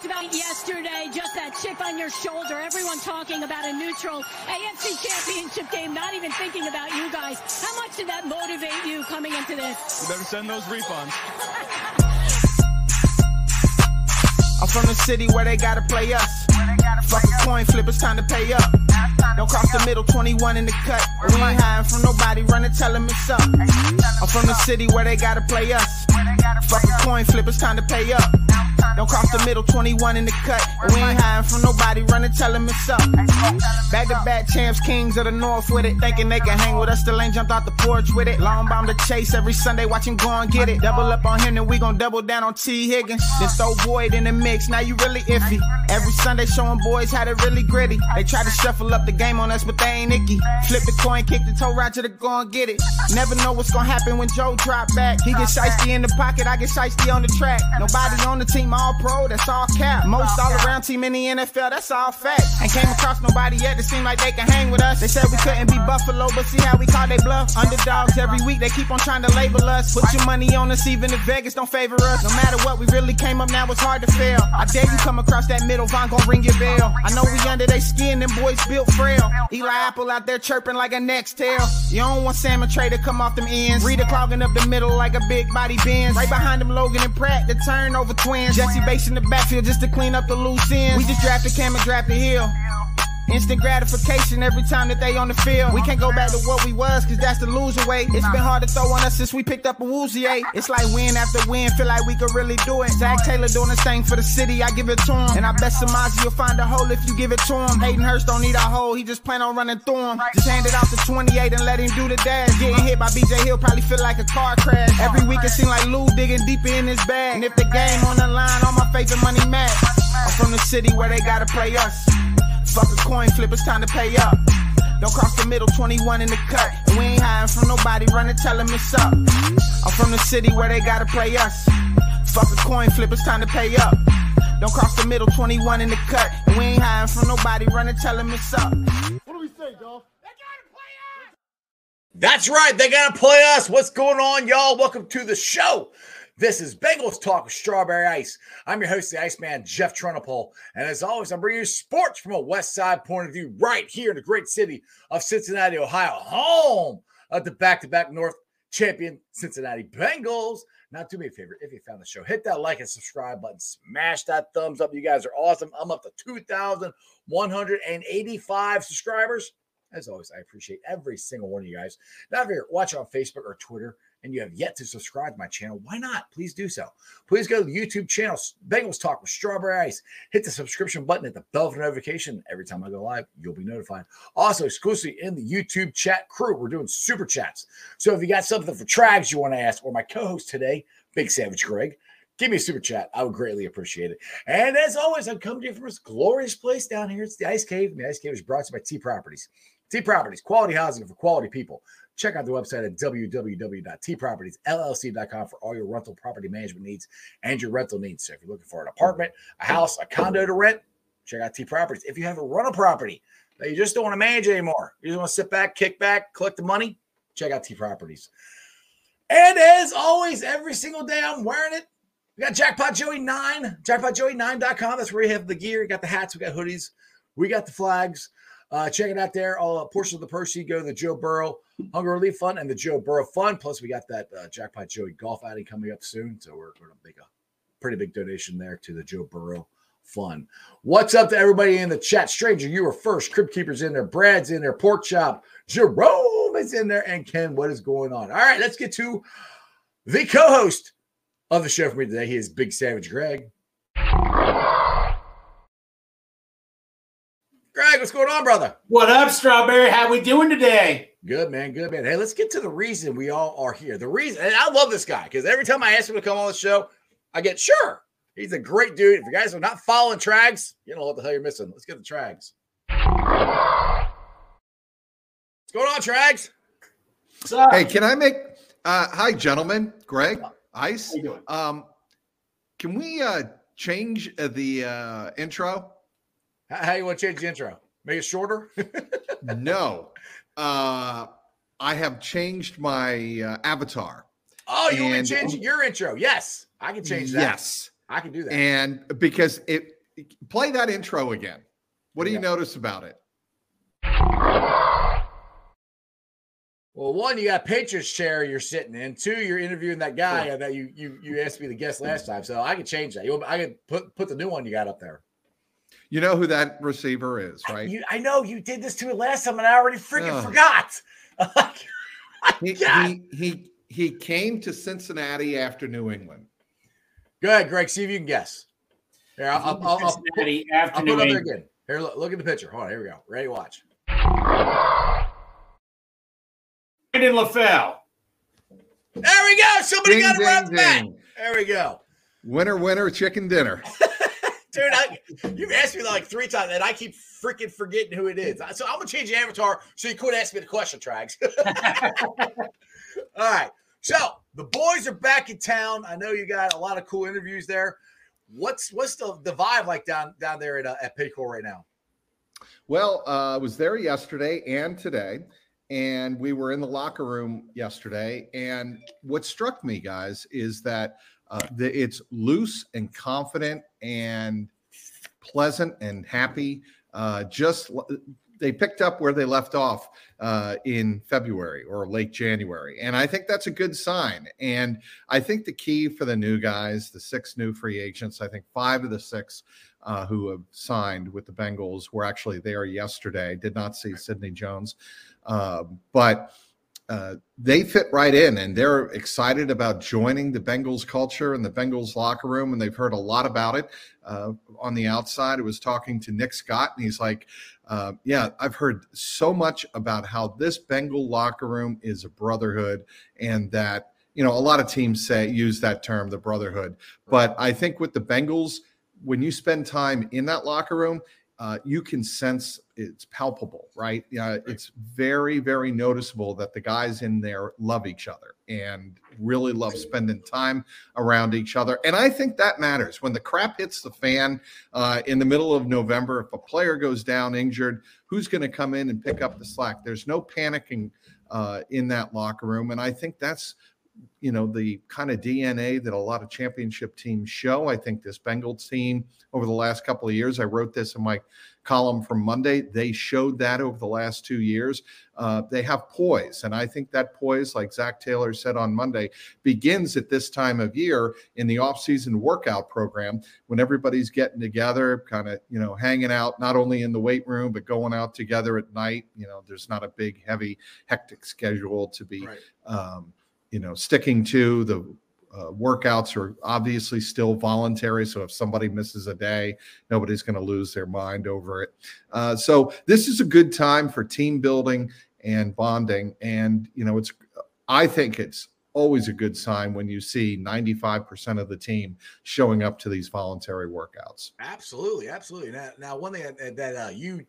talked about yesterday, just that chip on your shoulder. Everyone talking about a neutral AFC championship game, not even thinking about you guys. How much did that motivate you coming into this? You better send those refunds. I'm from the city where they gotta play us. Fuck a coin flip, it's time to pay up. Don't cross the middle, 21 in the cut. We ain't hiding from nobody, run and tell them it's up. I'm from the city where they gotta play us. Fuck a coin flip, it's time to pay up. Don't cross the middle, 21 in the cut. We ain't hiding from nobody, run and tell it's up. Back to back champs, kings of the north with it. Thinking they can hang with us, still ain't jumped out the porch with it. Long bomb to chase every Sunday, watch him go and get it. Double up on him, then we gon' double down on T. Higgins. Then throw Boyd in the mix, now you really iffy. Every Sunday showing boys how to really gritty. They try to shuffle up the game on us, but they ain't icky. Flip the coin, kick the toe right to the go and get it. Never know what's gonna happen when Joe drop back. He get shiesty in the pocket, I get shiesty on the track. Nobody on the team all pro, that's all cap. Most all around team in the NFL, that's all fact. Ain't came across nobody yet that seem like they can hang with us. They said we couldn't be Buffalo, but see how we call they bluff. Underdogs every week, they keep on trying to label us. Put your money on us, even if Vegas don't favor us. No matter what, we really came up now, it's hard to fail. I dare you come across that middle, Vonn gon' ring your bell. I know we under they skin, them boys built frail. Eli Apple out there chirping like a next tail. You don't want Salmon Trey to come off them ends. Reader clogging up the middle like a big body Benz. Right behind them, Logan and Pratt, the turnover twins. Jessie Bates in the backfield just to clean up the loose ends. We just drafted Cam and drafted Hill. Instant gratification every time that they on the field. We can't go back to what we was, cause that's the loser way. It's been hard to throw on us since we picked up Awuzie. Eh? It's like win after win, feel like we could really do it. Zac Taylor doing the same for the city, I give it to him. And I bet Samaje will find a hole if you give it to him. Hayden Hurst don't need a hole, he just plan on running through him. Just hand it out to 28 and let him do the dash. Getting hit by BJ Hill probably feel like a car crash. Every week it seem like Lou digging deeper in his bag. And if the game on the line, all my and money match. I'm from the city where they gotta play us. Fuck a coin flip, it's time to pay up. Don't cross the middle, 21 in the cut. And we ain't hiding from nobody, run and tell them it's up. I'm from the city where they gotta play us. Fuck a coin flip, it's time to pay up. Don't cross the middle, 21 in the cut. And we ain't hiding from nobody, run and tell them it's up. What do we say, Dolph? That's right. They got to play us. What's going on, y'all? Welcome to the show. This is Bengals Talk with Strawberry Ice. I'm your host, the Iceman, Jeff Trennepohl. And as always, I'm bringing you sports from a West Side point of view right here in the great city of Cincinnati, Ohio, home of the back to back North champion Cincinnati Bengals. Now, do me a favor if you found the show, hit that like and subscribe button, smash that thumbs up. You guys are awesome. I'm up to 2,185 subscribers. As always, I appreciate every single one of you guys. Now, if you're watching on Facebook or Twitter and you have yet to subscribe to my channel, why not? Please do so. Please go to the YouTube channel, Bengals Talk with Strawberry Ice. Hit the subscription button at the bell for notification. Every time I go live, you'll be notified. Also, exclusively in the YouTube chat crew, we're doing super chats. So if you got something for Trags you want to ask, or my co-host today, Big Savage Greg, give me a super chat. I would greatly appreciate it. And as always, I'm coming to you from this glorious place down here. It's the Ice Cave. The Ice Cave is brought to you by T Properties. T Properties, quality housing for quality people. Check out the website at www.tpropertiesllc.com for all your rental property management needs and your rental needs. So if you're looking for an apartment, a house, a condo to rent, check out T Properties. If you have a rental property that you just don't want to manage anymore, you just want to sit back, kick back, collect the money, check out T Properties. And as always, every single day I'm wearing it. We got Jackpot Joey 9, jackpotjoey9.com. That's where you have the gear. You got the hats, we got hoodies, we got the flags. Uh, check it out there. All uh, portions of the proceeds go to the Joe Burrow Hunger Relief Fund and the Joe Burrow Fund. Plus, we got that uh, Jackpot Joey golf outing coming up soon. So we're going to make a pretty big donation there to the Joe Burrow Fund. What's up to everybody in the chat? Stranger, you were first. Crib Keeper's in there. Brad's in there. Pork Chop. Jerome is in there. And Ken, what is going on? All right, let's get to the co-host of the show for me today. He is Big Savage Greg. Greg, what's going on, brother? What up, Strawberry? How we doing today? Good, man. Good, man. Hey, let's get to the reason we all are here. The reason, and I love this guy because every time I ask him to come on the show, I get sure. He's a great dude. If you guys are not following Trags, you know what the hell you're missing. Let's get the Trags. What's going on, Trags? What's up? Hey, can I make? Uh, hi, gentlemen. Greg, Ice. How you doing? Um, can we uh, change uh, the uh, intro? How, how you want to change the intro? Make it shorter? no. Uh, I have changed my uh, avatar. oh, you want me And- to change your intro? Yes, I can change that. Yes. I can do that. And because it play that intro again. What do you notice about it? Well, one, you got Patriots chair you're sitting in. Two, you're interviewing that guy uh, that you you you asked me to guest last time, so I can change that. You I can put put the new one you got up there. You know who that receiver is, right? You, I know you did this to me last time, and I already freaking Ugh. forgot. He, he he he came to Cincinnati after New England. Go ahead, Greg. See if you can guess. Here, I'll, I'll, I'll, I'll, put, Cincinnati I'll New it up there England. again. Here, look, look at the picture. Hold on. Here we go. Ready? Watch. Brandon LaFell. There we go. Somebody Ding, got it right ding, back. There we go. Winner, winner, chicken dinner. Dude, I, you've asked me like three times, and I keep freaking forgetting who it is. So I'm gonna change the avatar so you quit asking me the question, Trags. All right. So the boys are back in town. I know you got a lot of cool interviews there. What's what's the, the vibe like down down there at uh, at Paycor right now? Well, uh, I was there yesterday and today, and we were in the locker room yesterday. And what struck me, guys, is that uh, the, it's loose and confident and pleasant and happy. Uh, just they picked up where they left off uh, in February or late January, and I think that's a good sign. And I think the key for the new guys, the six new free agents, I think five of the six uh, who have signed with the Bengals were actually there yesterday. Did not see Sidney Jones, uh, but uh, they fit right in and they're excited about joining the Bengals culture and the Bengals locker room. And they've heard a lot about it uh, on the outside. I was talking to Nick Scott and he's like, uh, Yeah, I've heard so much about how this Bengal locker room is a brotherhood and that. You know, a lot of teams say use that term, the brotherhood. But I think with the Bengals, when you spend time in that locker room, uh, you can sense it's palpable, right? Yeah, it's very, very noticeable that the guys in there love each other and really love spending time around each other. And I think that matters when the crap hits the fan uh, in the middle of November. If a player goes down injured, who's going to come in and pick up the slack? There's no panicking uh, in that locker room, and I think that's you know the kind of DNA that a lot of championship teams show. I think this Bengals team over the last couple of years, I wrote this in my column from Monday. They showed that over the last two years. Uh, they have poise, and I think that poise, like Zac Taylor said on Monday, begins at this time of year in the offseason workout program when everybody's getting together, kind of you know hanging out, not only in the weight room but going out together at night. You know, there's not a big, heavy, hectic schedule to be Right. um, you know, sticking to the uh, workouts are obviously still voluntary. So if somebody misses a day, nobody's going to lose their mind over it. Uh, so this is a good time for team building and bonding. And, you know, it's, I think it's always a good sign when you see 95% of the team showing up to these voluntary workouts. Absolutely, absolutely. Now, now one thing that, that uh, you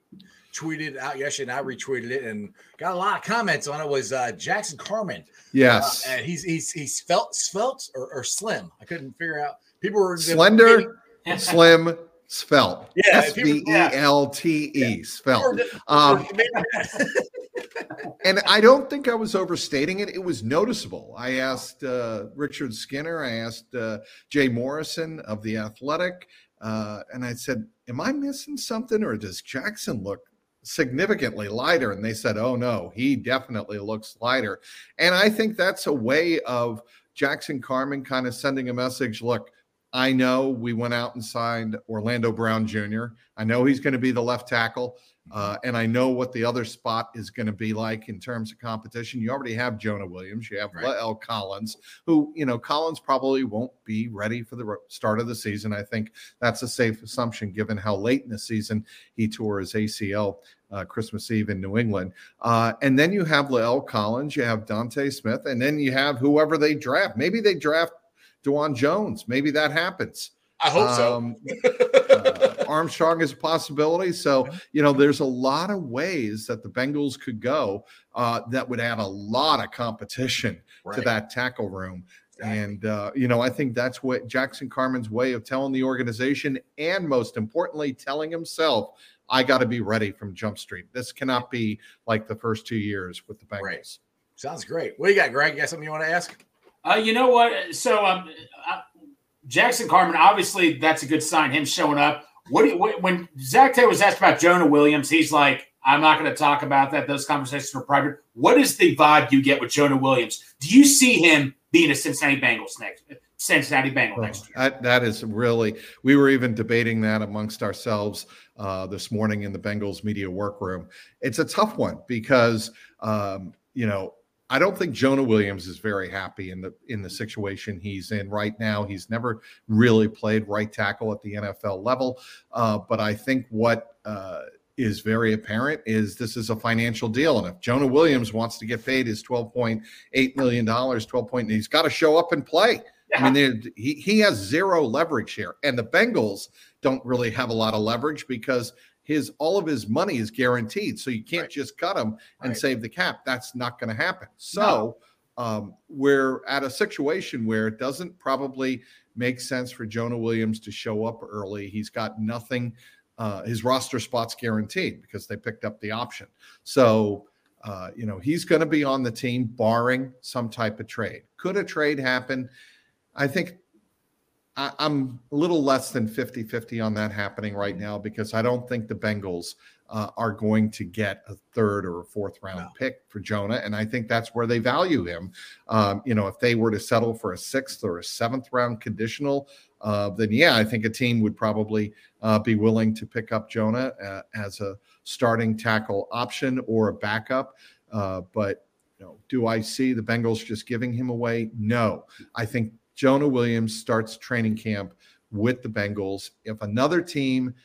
tweeted out yesterday, and I retweeted it, and got a lot of comments on it was uh, Jackson Carman. Yes. Uh, and he's he's he's felt svelte or, or slim. I couldn't figure out. People were Slender, slim, svelte. Yeah, S V E L T E, svelte. Um, and I don't think I was overstating it. It was noticeable. I asked uh, Richard Skinner, I asked uh, Jay Morrison of The Athletic, uh, and I said, Am I missing something or does Jackson look significantly lighter? And they said, Oh, no, he definitely looks lighter. And I think that's a way of Jackson Carman kind of sending a message look, I know we went out and signed Orlando Brown Jr. I know he's going to be the left tackle. Uh, and I know what the other spot is going to be like in terms of competition. You already have Jonah Williams, you have Right. L. Collins, who, you know, Collins probably won't be ready for the start of the season. I think that's a safe assumption given how late in the season he tore his ACL uh, Christmas Eve in New England. Uh, and then you have La'el Collins, you have D'Ante Smith, and then you have whoever they draft. Maybe they draft Dawand Jones. Maybe that happens. I hope so. Um, uh, Armstrong is a possibility. So, you know, there's a lot of ways that the Bengals could go uh, that would add a lot of competition to that tackle room. Exactly. And, uh, you know, I think that's what Jackson Carman's way of telling the organization and most importantly, telling himself, I got to be ready from Jump Street. This cannot be like the first two years with the Bengals. Right. Sounds great. What do you got, Greg? You got something you want to ask? Uh, you know what? So um, I, Jackson Carman, obviously, that's a good sign. Him showing up. What do you, when Zac Taylor was asked about Jonah Williams, he's like, "I'm not going to talk about that. Those conversations are private." What is the vibe you get with Jonah Williams? Do you see him being a Cincinnati Bengals next? Cincinnati Bengal Well, next year. That, that is really, we were even debating that amongst ourselves uh, this morning in the Bengals media workroom. It's a tough one because, um, you know, I don't think Jonah Williams is very happy in the in the situation he's in right now. He's never really played right tackle at the NFL level, uh, but I think what uh, is very apparent is this is a financial deal, and if Jonah Williams wants to get paid his twelve point eight million dollars, twelve point, he's got to show up and play. I mean, he he has zero leverage here, and the Bengals don't really have a lot of leverage because his all of his money is guaranteed. So you can't Right. just cut him and Right. save the cap. That's not going to happen. So um, we're at a situation where it doesn't probably make sense for Jonah Williams to show up early. He's got nothing. Uh, his roster spot's guaranteed because they picked up the option. So uh, you know he's going to be on the team, barring some type of trade. Could a trade happen? I think I, I'm a little less than 50 50 on that happening right now because I don't think the Bengals uh, are going to get a third or a fourth round No. pick for Jonah. And I think that's where they value him. Um, you know, if they were to settle for a sixth or a seventh round conditional, uh, then yeah, I think a team would probably uh, be willing to pick up Jonah uh, as a starting tackle option or a backup. Uh, but you know, do I see the Bengals just giving him away? No. I think Jonah Williams starts training camp with the Bengals. If another team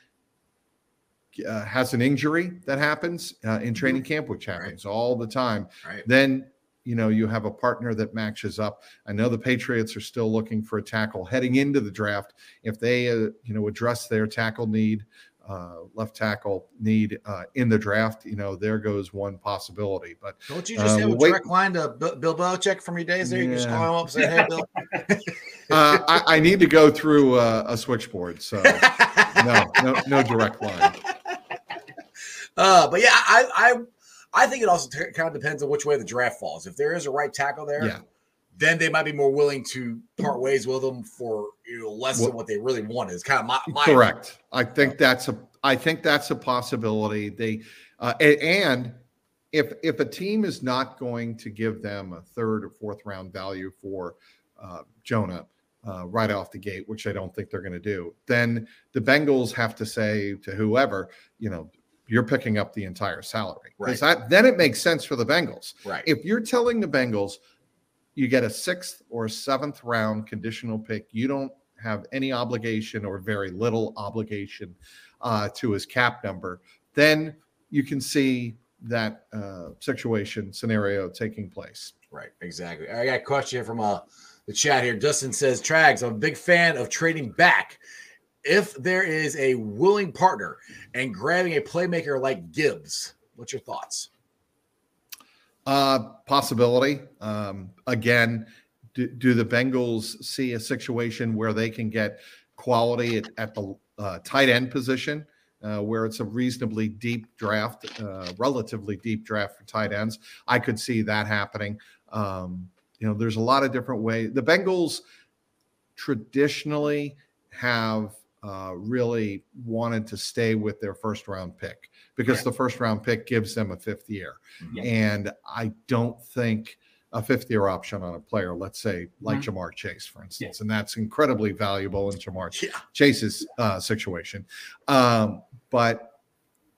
uh, has an injury that happens uh, in training camp, which Right. happens all the time, Right. then you know you have a partner that matches up. I know the Patriots are still looking for a tackle heading into the draft. If they uh, you know address their tackle need, uh, left tackle need uh, in the draft, you know there goes one possibility. But Don't you just Uh, have a direct line to Bill, Bill Belichick from your days there? You can just call him up and say, "Hey, Bill." uh, I, I need to go through uh, a switchboard, so no, no, no direct line. Uh, but yeah, I, I, I think it also t- kind of depends on which way the draft falls. If there is a right tackle there, Yeah. Then they might be more willing to part ways with them for you know less Well- than what they really want. Is kind of my, my Correct. I think that's a. I think that's a possibility. They uh, and if if a team is not going to give them a third or fourth round value for uh, Jonah uh, right off the gate, which I don't think they're going to do, then the Bengals have to say to whoever, you know, you're picking up the entire salary because that then it makes sense for the Bengals. right. if you're telling the Bengals you get a sixth or seventh round conditional pick, you don't have any obligation or very little obligation uh, to his cap number, then you can see that uh, situation scenario taking place. Right, exactly. I got a question from uh, the chat here. Dustin says, Trags, I'm a big fan of trading back. If there is a willing partner and grabbing a playmaker like Gibbs, what's your thoughts? Uh, possibility. Um, again, do, do the Bengals see a situation where they can get quality at, at the uh, tight end position, uh, where it's a reasonably deep draft, uh, relatively deep draft for tight ends? I could see that happening. Um, you know, there's a lot of different ways. The Bengals traditionally have uh, really wanted to stay with their first round pick because the first round pick gives them a fifth year. Yeah. And I don't think a fifth year option on a player, let's say like Ja'Marr Chase, for instance, and that's incredibly valuable in Ja'Marr Yeah. Chase's uh, situation. Um, but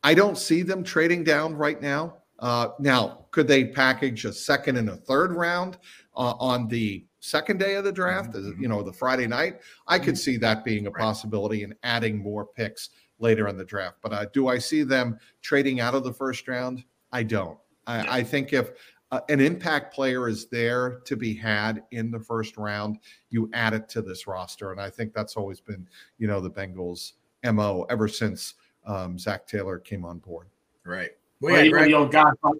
I don't see them trading down right now. Uh, now, could they package a second and a third round uh, on the second day of the draft, uh, you know, the Friday night? I could see that being a Right. possibility and adding more picks later in the draft. But uh, do I see them trading out of the first round? I don't. I, I think if uh, an impact player is there to be had in the first round, you add it to this roster. And I think that's always been, you know, the Bengals' MO ever since um, Zac Taylor came on board. Right. Well, Well, yeah, you, know Greg, the old Godfather.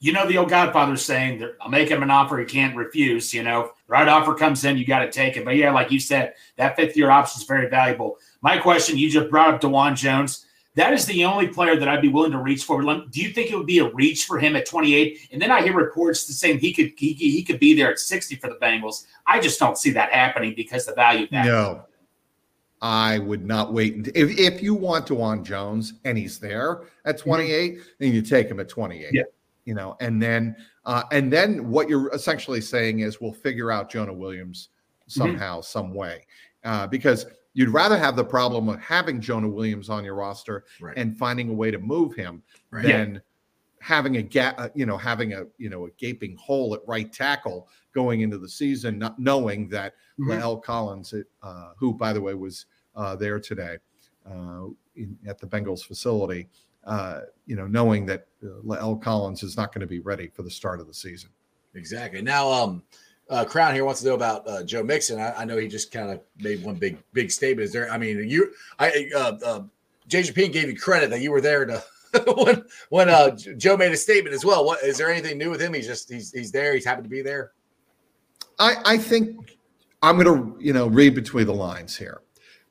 You know the old Godfather saying that I'll make him an offer he can't refuse. You know, right offer comes in, you got to take it. But yeah, like you said, that fifth year option is very valuable. My question, you just brought up Dawand Jones. that is the only player that I'd be willing to reach for. Do you think it would be a reach for him at 28? And then I hear reports saying he could he, he could be there at 60 for the Bengals. I just don't see that happening because the value. That no, I would not wait. If if you want Dawand Jones and he's there at mm-hmm. 28, mm-hmm. then you take him at 28. Yeah. You know, and then uh, and then what you're essentially saying is we'll figure out Jonah Williams mm-hmm. somehow, mm-hmm. some way, uh, because You'd rather have the problem of having Jonah Williams on your roster right. and finding a way to move him right. than yeah. having a gap, uh, you know, having a you know a gaping hole at right tackle going into the season, not knowing that mm-hmm. La'el Collins, uh, who by the way was uh, there today uh, in, at the Bengals facility, uh, you know, knowing that uh, La'el Collins is not going to be ready for the start of the season. Exactly. Now, um, uh, Crown here wants to know about uh, Joe Mixon. I, I know he just kind of made one big big statement. Is there? I mean, you, I, uh, uh, JJP gave you credit that you were there to when when uh, Joe made a statement as well. What is there anything new with him? He's just he's he's there. He's happy to be there. I I think I'm going to you know read between the lines here.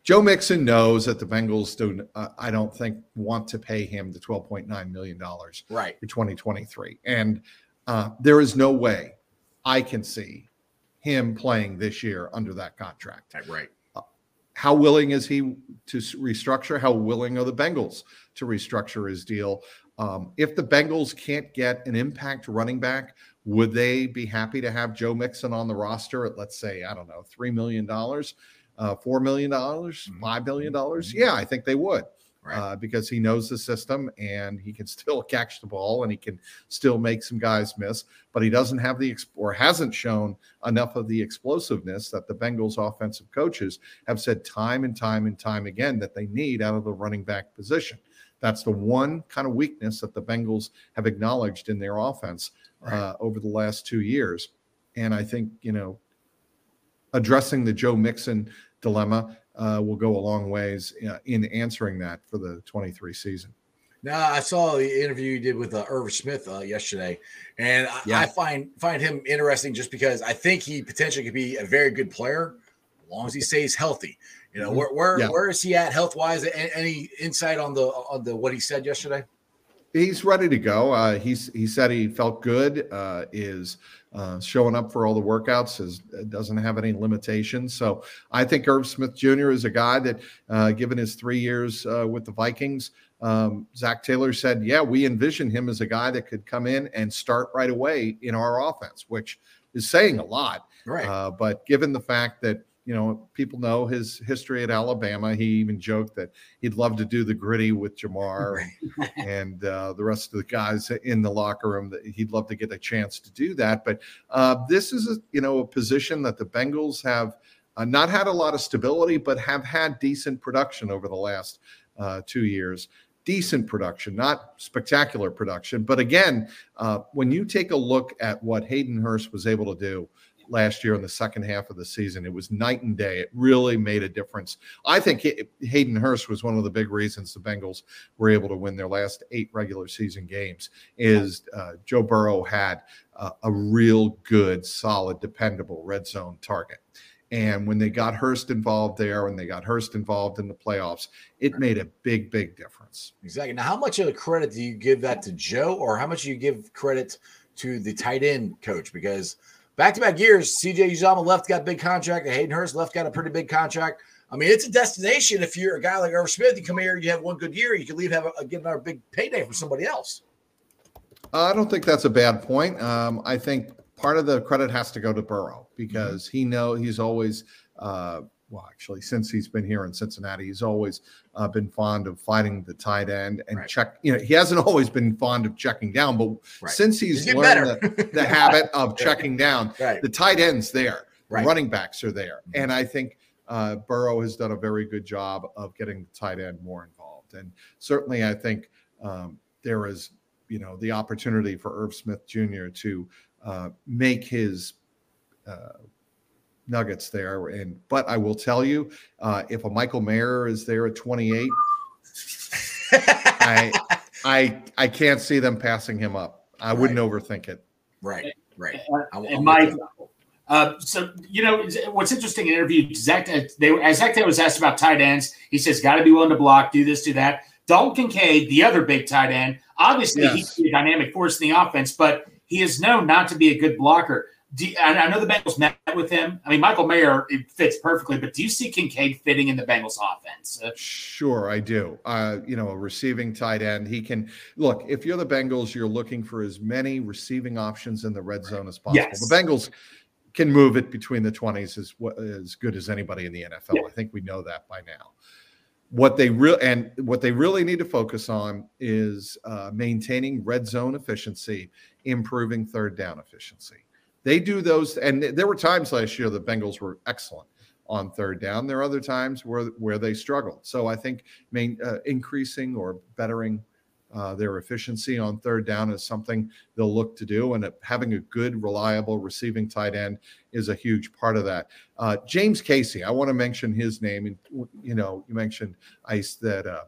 Joe Mixon knows that the Bengals do. Uh, I don't think want to pay him the 12.9 million dollars right for 2023, and uh, there is no way I can see him playing this year under that contract. Right. Uh, how willing is he to restructure? How willing are the Bengals to restructure his deal? Um, if the Bengals can't get an impact running back, would they be happy to have Joe Mixon on the roster at, let's say, I don't know, $3 million, uh, $4 million, mm-hmm. $5 million? Mm-hmm. Yeah, I think they would right. uh, because he knows the system and he can still catch the ball and he can still make some guys miss, but he doesn't have the or hasn't shown enough of the explosiveness that the Bengals offensive coaches have said time and time and time again that they need out of the running back position. That's the one kind of weakness that the Bengals have acknowledged in their offense right. uh, over the last two years. And I think, you know, addressing the Joe Mixon dilemma uh, will go a long ways in answering that for the 23 season. Now, I saw the interview you did with uh, Irv Smith uh, yesterday, and I, yeah. I, find find him interesting just because I think he potentially could be a very good player as long as he stays healthy. You know, mm-hmm. where where, yeah. where is he at health wise? Any insight on the on the what he said yesterday? He's ready to go. Uh, he's he said he felt good. Uh, is uh, showing up for all the workouts is doesn't have any limitations. So I think Irv Smith Jr. is a guy that, uh, given his three years uh, with the Vikings, um, Zac Taylor said, "Yeah, we envision him as a guy that could come in and start right away in our offense," which is saying a lot. Right. Uh, but given the fact that you know, people know his history at Alabama. He even joked that he'd love to do the gritty with Ja'Marr and uh, the rest of the guys in the locker room. That he'd love to get a chance to do that. But uh, this is, a, you know, a position that the Bengals have uh, not had a lot of stability, but have had decent production over the last uh, two years decent production, not spectacular production. But again, uh, when you take a look at what Hayden Hurst was able to do last year in the second half of the season. It was night and day. It really made a difference. I think Hayden Hurst was one of the big reasons the Bengals were able to win their last eight regular season games. Is uh, Joe Burrow had uh, a real good, solid, dependable red zone target. And when they got Hurst involved there, and they got Hurst involved in the playoffs, it made a big, big difference. Exactly. Now, how much of the credit do you give that to Joe, or how much do you give credit to the tight end coach? Because back to back years, CJ Uzomah left got a big contract, Hayden Hurst left got a pretty big contract. I mean, it's a destination. If you're a guy like Irv Smith, you come here, you have one good year, you can leave, have a, get another big payday from somebody else. I don't think that's a bad point. Um, I think part of the credit has to go to Burrow because mm-hmm. he know he's always uh, well, actually, since he's been here in Cincinnati, he's always uh, been fond of fighting the tight end and right. check. You know, he hasn't always been fond of checking down, but right. since he's, he's learned the, the, habit of checking down, right. the tight end's there, the running backs are there, mm-hmm. and I think uh, Burrow has done a very good job of getting the tight end more involved. And certainly, I think um, there is, you know, the opportunity for Irv Smith Jr. to uh, make his uh, nuggets there. And but I will tell you, uh, if a Michael Mayer is there at 28, I I I can't see them passing him up. I right. wouldn't overthink it. Right, right. Uh, and Mike, uh, so you know what's interesting in interview Zac they as Zac was asked about tight ends, he says got to be willing to block, do this, do that. Dalton Kincaid, the other big tight end, obviously Yes. he can be a dynamic force in the offense, but he is known not to be a good blocker. Do you- and I know the Bengals met with him. I mean, Michael Mayer it fits perfectly, but do you see Kincaid fitting in the Bengals offense? Uh, Sure, I do. Uh, you know, a receiving tight end. He can look. If you're the Bengals, you're looking for as many receiving options in the red zone as possible. Yes. The Bengals can move it between the 20s as as good as anybody in the NFL. Yeah. I think we know that by now. What they real and what they really need to focus on is uh, maintaining red zone efficiency, improving third down efficiency. They do those, and there were times last year the Bengals were excellent on third down. There are other times where where they struggled. So I think main, uh, increasing or bettering uh, their efficiency on third down is something they'll look to do, and having a good, reliable receiving tight end is a huge part of that. Uh, James Casey, I want to mention his name, and you know, you mentioned Ice that uh,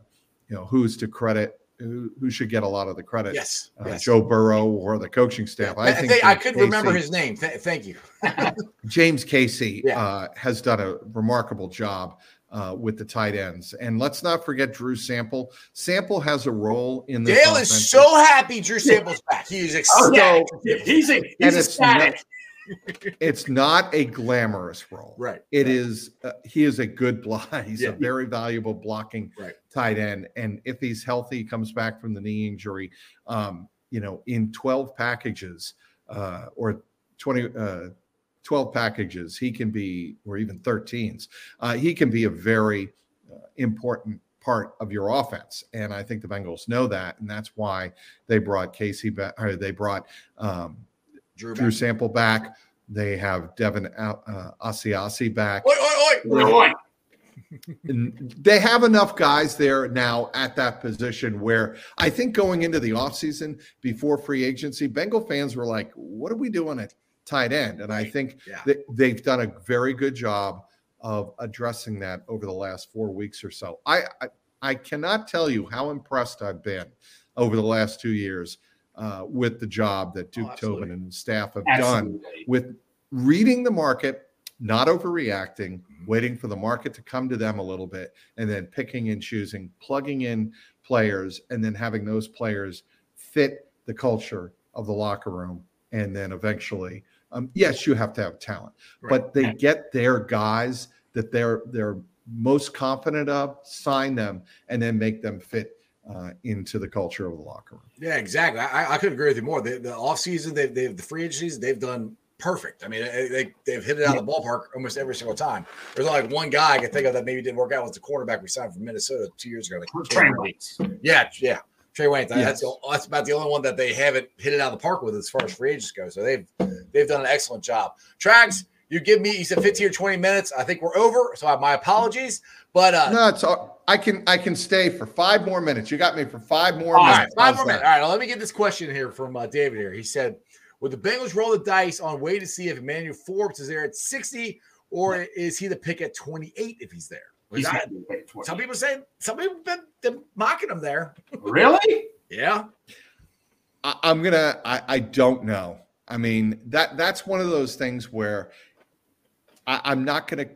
you know who's to credit. Who, who should get a lot of the credit? Yes. Uh, yes. Joe Burrow or the coaching staff. I, think think I couldn't remember his name. Th- thank you. James Casey Yeah. uh, has done a remarkable job uh, with the tight ends, and let's not forget Drew Sample. Sample has a role in this. Dale is so happy Drew Sample's back. He is Oh, yeah. He's a he's and a it's not, static. it's not a glamorous role. Right. It is. Uh, he is a good block. He's Yeah. a very valuable blocking Right. tight end, and if he's healthy, comes back from the knee injury, um, you know, in twelve packages uh, or twenty. Uh, 12 packages he can be or even 13s uh, he can be a very uh, important part of your offense and i think the bengals know that and that's why they brought casey back or they brought um, Drew. Drew. Sample back. They have Devin uh, Asiasi back. Oi, oi, oi. Boy, boy. And they have enough guys there now at that position where I think going into the offseason before free agency, Bengal fans were like, what are we doing at tight end? And I think Yeah. that they've done a very good job of addressing that over the last four weeks or so. I, I, I cannot tell you how impressed I've been over the last two years uh, with the job that Duke Oh. Tobin and staff have done with reading the market, not overreacting, Mm-hmm. waiting for the market to come to them a little bit, and then picking and choosing, plugging in players, and then having those players fit the culture of the locker room. And then eventually, um, yes, you have to have talent, but they get their guys that they're they're most confident of, sign them, and then make them fit uh, into the culture of the locker room. Yeah, exactly. I, I couldn't agree with you more. The, the offseason, they've, they've the free agencies, they've done perfect. I mean, they, they, they've hit it out of the ballpark almost every single time. There's only like one guy I can think of that maybe didn't work out was the quarterback we signed from Minnesota two years ago. Like, Trae Waynes. Yeah, yeah. Trae Wayne. That's, Yes. the, that's about the only one that they haven't hit it out of the park with as far as free agents go. So they've they've done an excellent job. Trags, you give me you said 15 or 20 minutes. I think we're over. So I, my apologies. But uh No, it's all, I can I can stay for five more minutes. You got me for five more all right, minutes. five more minutes. All right, now let me get this question here from uh, David here. He said, Would the Bengals roll the dice on way to see if Emmanuel Forbes is there at 60 or is he the pick at 28 if he's there? He's I- not gonna pick 20. some people say some people have been, been mocking him there. really? Yeah. I, I'm gonna. I, I don't know. I mean that that's one of those things where I, I'm not gonna,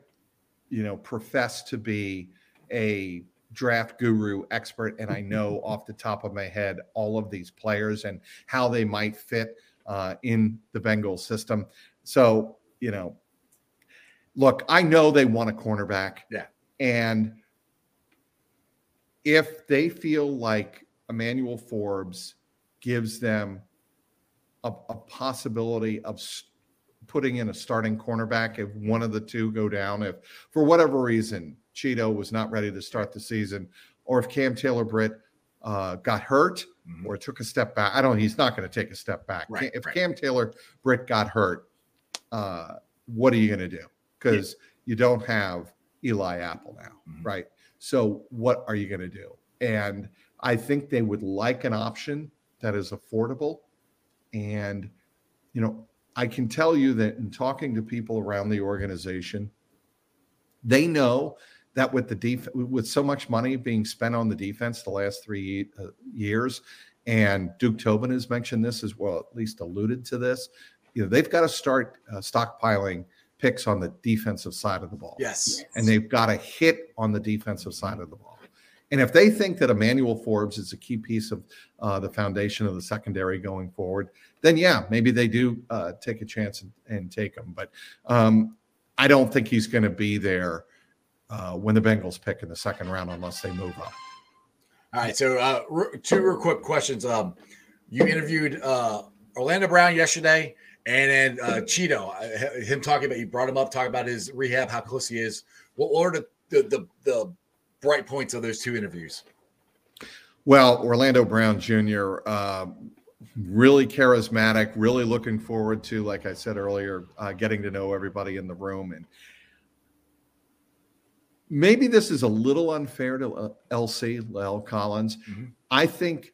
you know, profess to be a draft guru expert, and I know off the top of my head all of these players and how they might fit uh, in the Bengals system. So you know, look, I know they want a cornerback. Yeah. and if they feel like Emmanuel Forbes gives them a, a possibility of s- putting in a starting cornerback if one of the two go down, if for whatever reason Cheeto was not ready to start the season, or if Cam Taylor Britt uh, got hurt Mhm. or took a step back. I don't. He's not going to take a step back. Right, if right. Cam Taylor Britt got hurt, uh, what are you going to do? Because you don't have Eli Apple now, Mhm. right? So what are you going to do? And I think they would like an option that is affordable. And you know, I can tell you that in talking to people around the organization, they know that with the def- with so much money being spent on the defense the last three uh, years, and Duke Tobin has mentioned this as well, at least alluded to this. You know, they've got to start uh, stockpiling picks on the defensive side of the ball Yes. and they've got to hit on the defensive side of the ball. And if they think that Emmanuel Forbes is a key piece of uh, the foundation of the secondary going forward, then yeah, maybe they do uh, take a chance and, and take him. But um, I don't think he's going to be there uh, when the Bengals pick in the second round unless they move up. All right. So uh, two real quick questions. Um, you interviewed uh, Orlando Brown yesterday, and then uh, Cheeto, him talking about you brought him up, talking about his rehab, how close he is. What were the the, the, the bright points of those two interviews? Well, Orlando Brown Jr. Uh, really charismatic. Really looking forward to, like I said earlier, uh, getting to know everybody in the room. And maybe this is a little unfair to uh, LC La'el Collins. Mm-hmm. I think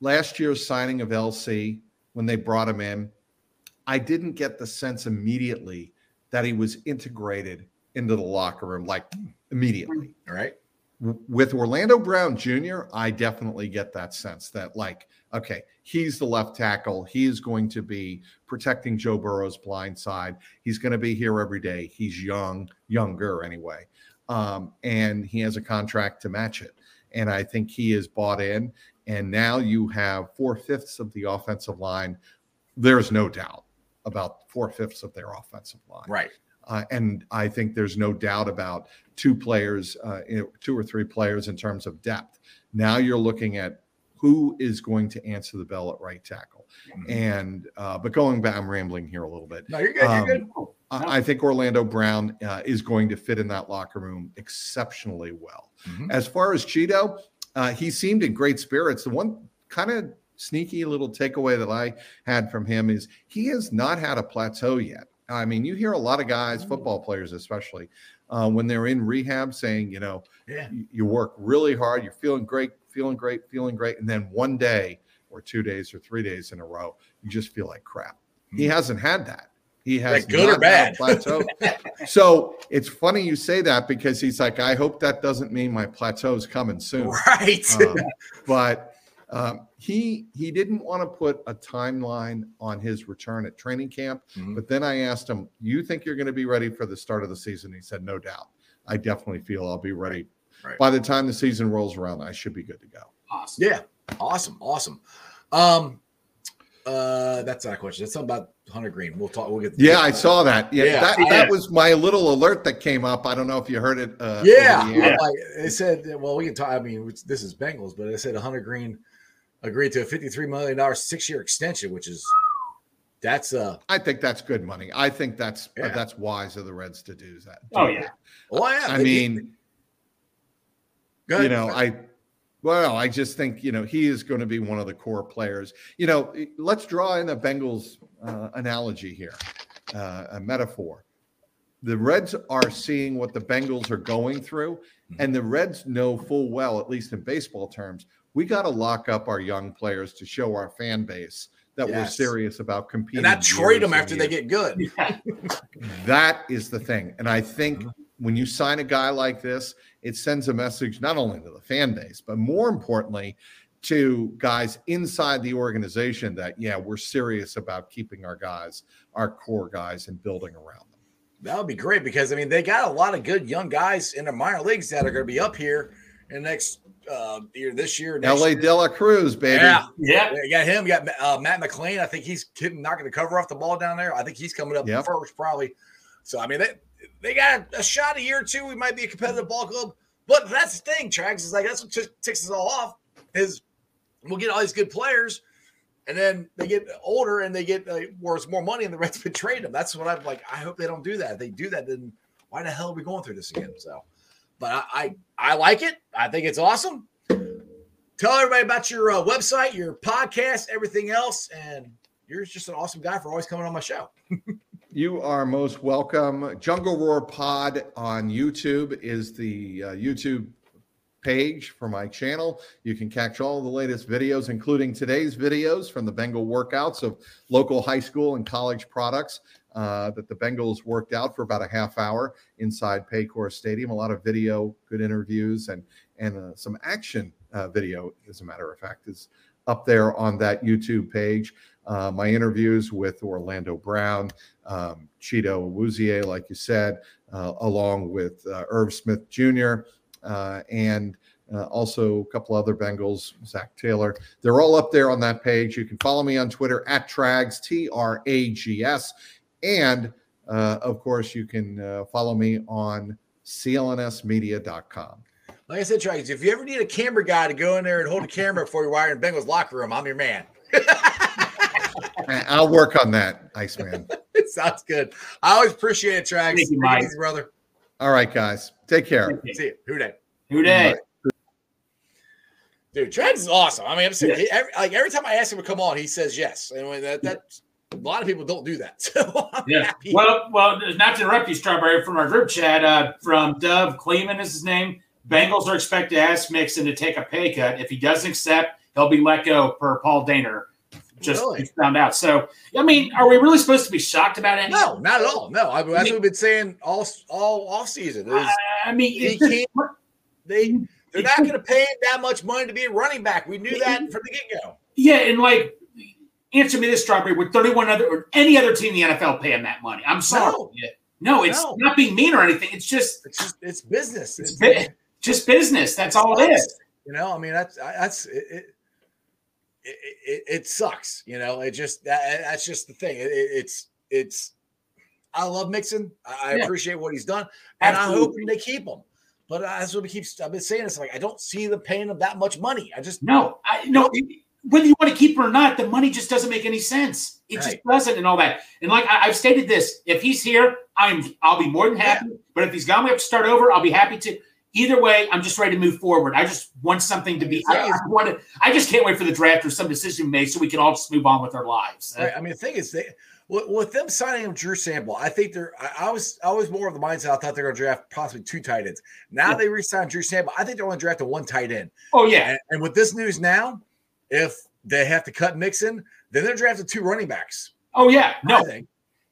last year's signing of LC when they brought him in, I didn't get the sense immediately that he was integrated into the locker room like immediately. All right with Orlando Brown Jr., I definitely get that sense that, like, okay, he's the left tackle. He is going to be protecting Joe Burrow's blind side. He's going to be here every day. He's young, younger anyway. Um, and he has a contract to match it. And I think he is bought in. And now you have four fifths of the offensive line. There's no doubt about four fifths of their offensive line. Right. Uh, and I think there's no doubt about two players, uh, two or three players in terms of depth. Now you're looking at who is going to answer the bell at right tackle. Mm-hmm. And uh, but going back, I'm rambling here a little bit. No, you're good. Um, you're good. I, I think Orlando Brown uh, is going to fit in that locker room exceptionally well. Mm-hmm. As far as Cheeto, uh, he seemed in great spirits. The one kind of sneaky little takeaway that I had from him is he has not had a plateau yet. I mean, you hear a lot of guys, football players especially, uh, when they're in rehab saying, you know, yeah. you, work really hard, you're feeling great, feeling great, feeling great. And then one day or two days or three days in a row, you just feel like crap. Mm-hmm. He mm. hasn't had that. He has like good or bad plateau. so it's funny you say that because he's like, I hope that doesn't mean my plateau is coming soon. Right. Uh, but um, he he didn't want to put a timeline on his return at training camp, mm-hmm. but then I asked him, "You think you're going to be ready for the start of the season?" He said, "No doubt. I definitely feel I'll be ready. Right. By the time the season rolls around, I should be good to go." Awesome. Yeah. Awesome. Awesome. Um, uh, that's not a question. It's something about Hunter Greene. We'll talk. We'll get. Yeah, I saw that. Yeah, yeah that, that was my little alert that came up. I don't know if you heard it. Uh, yeah, yeah. Like, it said. Well, we can talk. I mean, this is Bengals, but it said Hunter Greene agreed to a $53 million six year extension, which is that's uh I think that's good money. I think that's yeah. uh, that's wise of the Reds to do that. Oh yeah. Well, yeah. I mean, you know, I well, I just think you know he is going to be one of the core players. You know, let's draw in a Bengals uh, analogy here, uh, a metaphor. The Reds are seeing what the Bengals are going through, mm-hmm. and the Reds know full well, at least in baseball terms, we got to lock up our young players to show our fan base that yes. we're serious about competing. And not trade them after they get good. that is the thing. And I think mm-hmm. when you sign a guy like this, it sends a message not only to the fan base, but more importantly, to guys inside the organization that, yeah, we're serious about keeping our guys, our core guys, and building around them. That would be great because, I mean, they got a lot of good young guys in the minor leagues that are going to be up here in the next uh, year, this year. L.A. Year. De La Cruz, baby. Yeah, yeah. You got him. You got uh, Matt McLain. I think he's knocking the cover off the ball down there. I think he's coming up yep. first, probably. So I mean, they they got a shot a year or two. We might be a competitive ball club, but that's the thing. Trags is like that's what t- ticks us all off. Is we'll get all these good players, and then they get older and they get uh, worth more money, and the Reds would trade them. That's what I'm like. I hope they don't do that. If they do that, then why the hell are we going through this again? So. But I, I, I like it. I think it's awesome. Tell everybody about your uh, website, your podcast, everything else, and you're just an awesome guy for always coming on my show. you are most welcome. Jungle Roar Pod on YouTube is the uh, YouTube page for my channel. You can catch all the latest videos, including today's videos from the Bengal workouts of local high school and college products uh, that the Bengals worked out for about a half hour inside Paycor Stadium. A lot of video, good interviews, and and uh, some action uh, video, as a matter of fact, is up there on that YouTube page. Uh, my interviews with Orlando Brown, um, Cheeto like you said, uh, along with Irv Smith Jr. and Uh, also, a couple other Bengals, Zac Taylor. They're all up there on that page. You can follow me on Twitter at Trags, T R A G S. And uh, of course, you can uh, follow me on clnsmedia.com. Like I said, Trags, if you ever need a camera guy to go in there and hold a camera for you while you're in Bengals locker room, I'm your man. I'll work on that, Iceman. it sounds good. I always appreciate it, Trags. Thank you, Mike. Easy, brother. All right, guys. Take care. See you. Who Dey? Who Dey? Dude, Trags is awesome. I mean, I'm saying he- every, like every time I ask him to come on, he says yes. And when that that a lot of people don't do that. So I'm Yeah. happy. Well, well, not to interrupt you, Strawberry, from our group chat, uh, from Dov Kleiman is his name. Bengals are expected to ask Mixon to take a pay cut. If he doesn't accept, he'll be let go per Paul Dehner. Just Really? found out. So, I mean, are we really supposed to be shocked about it? no, not at all. No, I, that's what we've been saying all all off season. Is I, I mean, they can't- they they're not going to pay him that much money to be a running back. We knew that from the get go. yeah, and like, answer me this, Strawberry. Would 31 other or any other team in the NFL pay him that money? I'm sorry. No. No, it's No. not being mean or anything. It's just It's just it's business. it's bi- just business. That's all it is. You know, I mean that's that's it. it it, it, it sucks, you know. It just that, that's just the thing. It, it- it's it's. I love Mixon. I, Yeah. appreciate what he's done, and I hope Absolutely. they keep him. But that's what we keep. I've been saying it's like I don't see the paying of that much money. I just No, I no. Whether you want to keep him or not, the money just doesn't make any sense. It just doesn't, and all that. And like I, I've stated this, if he's here, I'm I'll be more than happy. But if he's gone, we have to start over. I'll be happy to. Either way, I'm just ready to move forward. I just want something to be. I, I want to. I just can't wait for the draft or some decision made so we can all just move on with our lives. Right. I mean, the thing is, they with, with them signing Drew Sample, I think they're. I, I was I was more of the mindset. I thought they're going to draft possibly two tight ends. Now Yeah. they re-signed Drew Sample. I think they're only drafting one tight end. Oh yeah, And, and with this news now, if they have to cut Mixon, then they're drafting two running backs. oh yeah. No,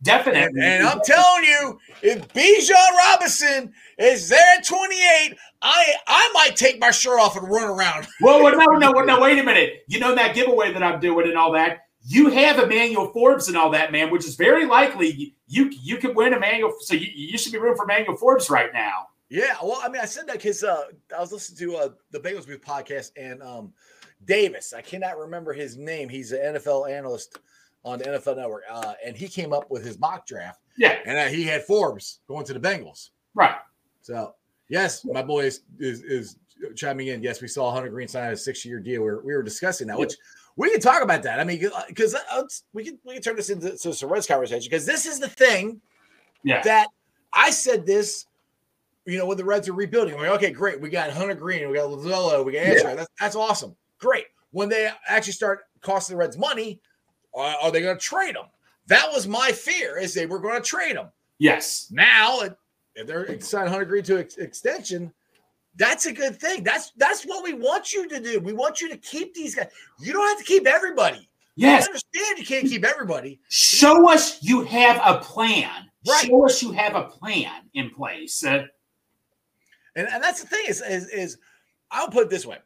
definitely. And, and I'm telling you, if Bijan Robinson is there at 28, I I might take my shirt off and run around. Well, well, no, no, no. Wait a minute. You know that giveaway that I'm doing and all that. You have Emmanuel Forbes and all that, man, which is very likely you you could win Emmanuel. So you, you should be rooting for Emmanuel Forbes right now. Yeah, well, I mean, I said that because uh, I was listening to uh, the Bengals Booth podcast, and um, Davis, I cannot remember his name. He's an NFL analyst on the NFL Network, uh, and he came up with his mock draft, Yeah, and uh, he had Forbes going to the Bengals. right. So, yes, my boy is, is, is chiming in. Yes, we saw Hunter Greene sign a six year deal. We were, we were discussing that, which we can talk about that. I mean, because we can we can turn this into so some Reds conversation because this is the thing Yeah, that I said this. You know, when the Reds are rebuilding, I'm like, okay, great. We got Hunter Greene, we got Lodolo, we got Answer. That's, that's awesome. Great. When they actually start costing the Reds money, are, are they going to trade them? That was my fear, is they were going to trade them. yes, Now, if they're signing Hunter Greene to ex- extension, that's a good thing. That's that's what we want you to do. We want you to keep these guys. You don't have to keep everybody. yes. I understand you can't keep everybody. Show us you have a plan. Right. Show us you have a plan in place. Uh, And, and that's the thing is, is is I'll put it this way.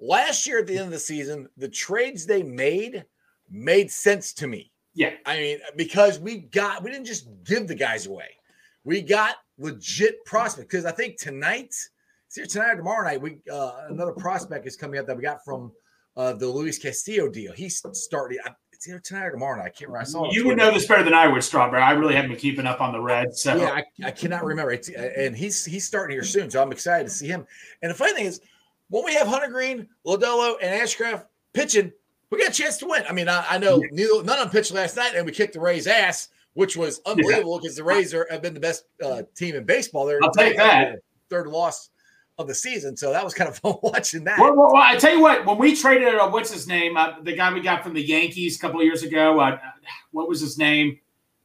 Last year at the end of the season, the trades they made made sense to me. yeah, I mean, because we got we didn't just give the guys away. We got legit prospect. Because I think tonight, it's either tonight or tomorrow night, we uh, another prospect is coming up that we got from uh, the Luis Castillo deal. He's started. I- It's either tonight or tomorrow night. I can't remember. I saw. you would know this better than I would, Strawberry. I really haven't been keeping up on the Reds. So Yeah, I, I cannot remember. It's, and he's he's starting here soon, so I'm excited to see him. And the funny thing is, when we have Hunter Greene, Lodolo, and Ashcraft pitching, we got a chance to win. I mean, I, I know neither, none of them pitched last night, and we kicked the Rays' ass, which was unbelievable because the Rays are, have been the best uh, team in baseball. They're I'll take that. third loss of the season, so that was kind of fun watching that. Well, well, well, I tell you what, when we traded, uh, what's his name? Uh, the guy we got from the Yankees a couple of years ago. Uh, what was his name?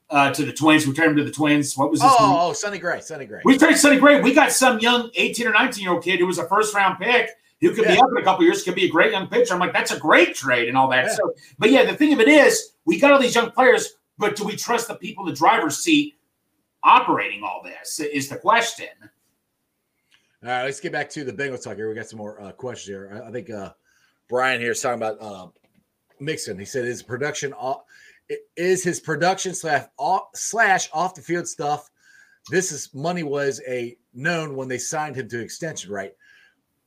Uh, to the Twins. We turned him to the Twins. What was his name? oh, oh, Sonny Gray, Sonny Gray. We traded Sonny Gray. We got some young 18 or 19 year old kid who was a first round pick who could be up in a couple years, could be a great young pitcher. I'm like, that's a great trade and all that. Yeah. So, but yeah, the thing of it is, we got all these young players, but do we trust the people in the driver's seat operating all this? Is the question. All right, let's get back to the Bengals talk here. We got some more uh, questions here. I, I think uh, Brian here is talking about uh, Mixon. He said his production off, is his production slash off, slash off the field stuff. This is money was a known when they signed him to extension, right?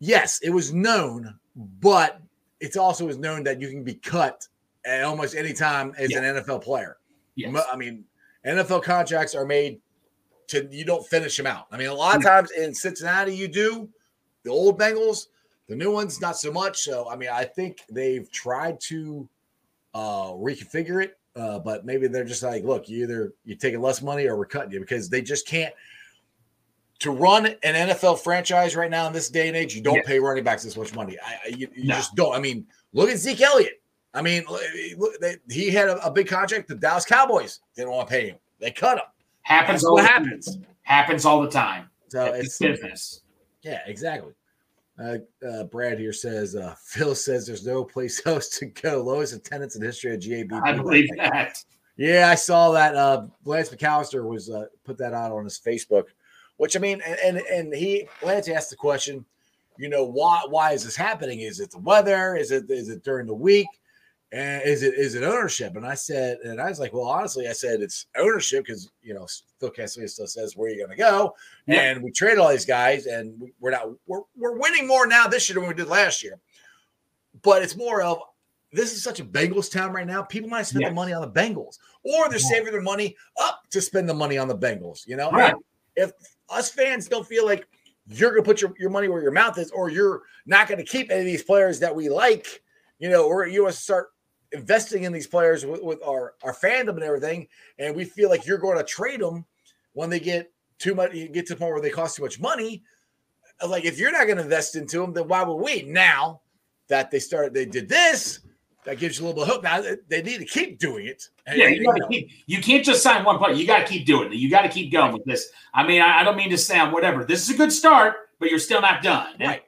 Yes, it was known, but it's also was known that you can be cut at almost any time as Yeah. an NFL player. Yes. I mean, NFL contracts are made to you don't finish them out. I mean, a lot of times in Cincinnati, you do. The old Bengals, the new ones, not so much. So, I mean, I think they've tried to uh reconfigure it, uh, but maybe they're just like, look, you either you're taking less money or we're cutting you because they just can't. To run an NFL franchise right now in this day and age, you don't pay running backs this much money. I, I you, you No. just don't. I mean, look at Zeke Elliott. I mean, look, they, he had a, a big contract. The Dallas Cowboys didn't want to pay him. They cut him. Happens That's what the happens. Time. Happens all the time. So it's it's business. yeah, exactly. Uh, uh, Brad here says uh, Phil says there's no place else to go. Lowest attendance in history of GAB. I believe that. Yeah, I saw that. Uh, Lance McAllister was uh, put that out on his Facebook, which I mean, and and, and he Lance asked the question, you know, why why is this happening? Is it the weather? Is it is it during the week? And is it is it ownership? And I said, and I was like, well, honestly, I said it's ownership because you know Phil Castellini still says where are you going to go, Yeah. and we traded all these guys, and we- we're not we're we're winning more now this year than we did last year. But it's more of this is such a Bengals town right now. People might spend the money on the Bengals, or they're saving their money up to spend the money on the Bengals. You know, Right. if us fans don't feel like you're going to put your, your money where your mouth is, or you're not going to keep any of these players that we like, you know, or you want to start investing in these players with, with our, our fandom and everything, and we feel like you're going to trade them when they get too much, you get to the point where they cost too much money. Like, if you're not going to invest into them, then why would we? Now that they started, they did this, that gives you a little bit of hope. Now they need to keep doing it. And, Yeah, you, you know, keep, you can't just sign one player. You got to keep doing it. You got to keep going with this. I mean, I, I don't mean to sound whatever. This is a good start, but you're still not done. Right.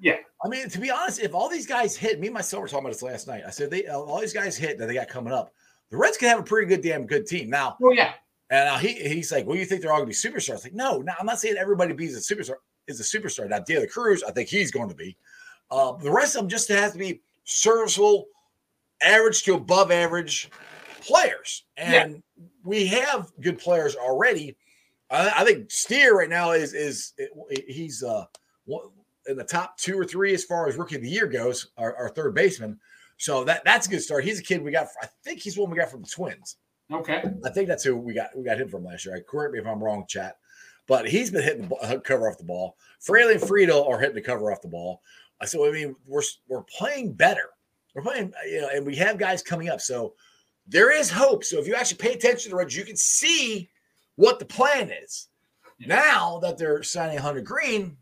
Yeah. I mean, to be honest, if all these guys hit, me and myself were talking about this last night. I said they all these guys hit that they got coming up. The Reds can have a pretty good damn good team now. Oh yeah. And uh, he he's like, "Well, you think they're all going to be superstars?" Like, no, no, I'm not saying everybody be a superstar is a superstar. Now, De La Cruz, I think he's going to be. Uh, the rest of them just has to be serviceable, average to above average players, and we have good players already. I, I think Steer right now is is he's uh in the top two or three as far as rookie of the year goes. Our, our third baseman, so that that's a good start. He's a kid we got. I think he's one we got from the Twins. Okay. I think that's who we got. We got him from last year. I correct me if I'm wrong, chat. But he's been hitting the uh, cover off the ball. Fraley and Friedl are hitting the cover off the ball. Uh, So I mean, we're we're playing better. We're playing, uh, you know, and we have guys coming up. So there is hope. So if you actually pay attention to the Reds, you can see what the plan is. Now that they're signing Hunter Greene,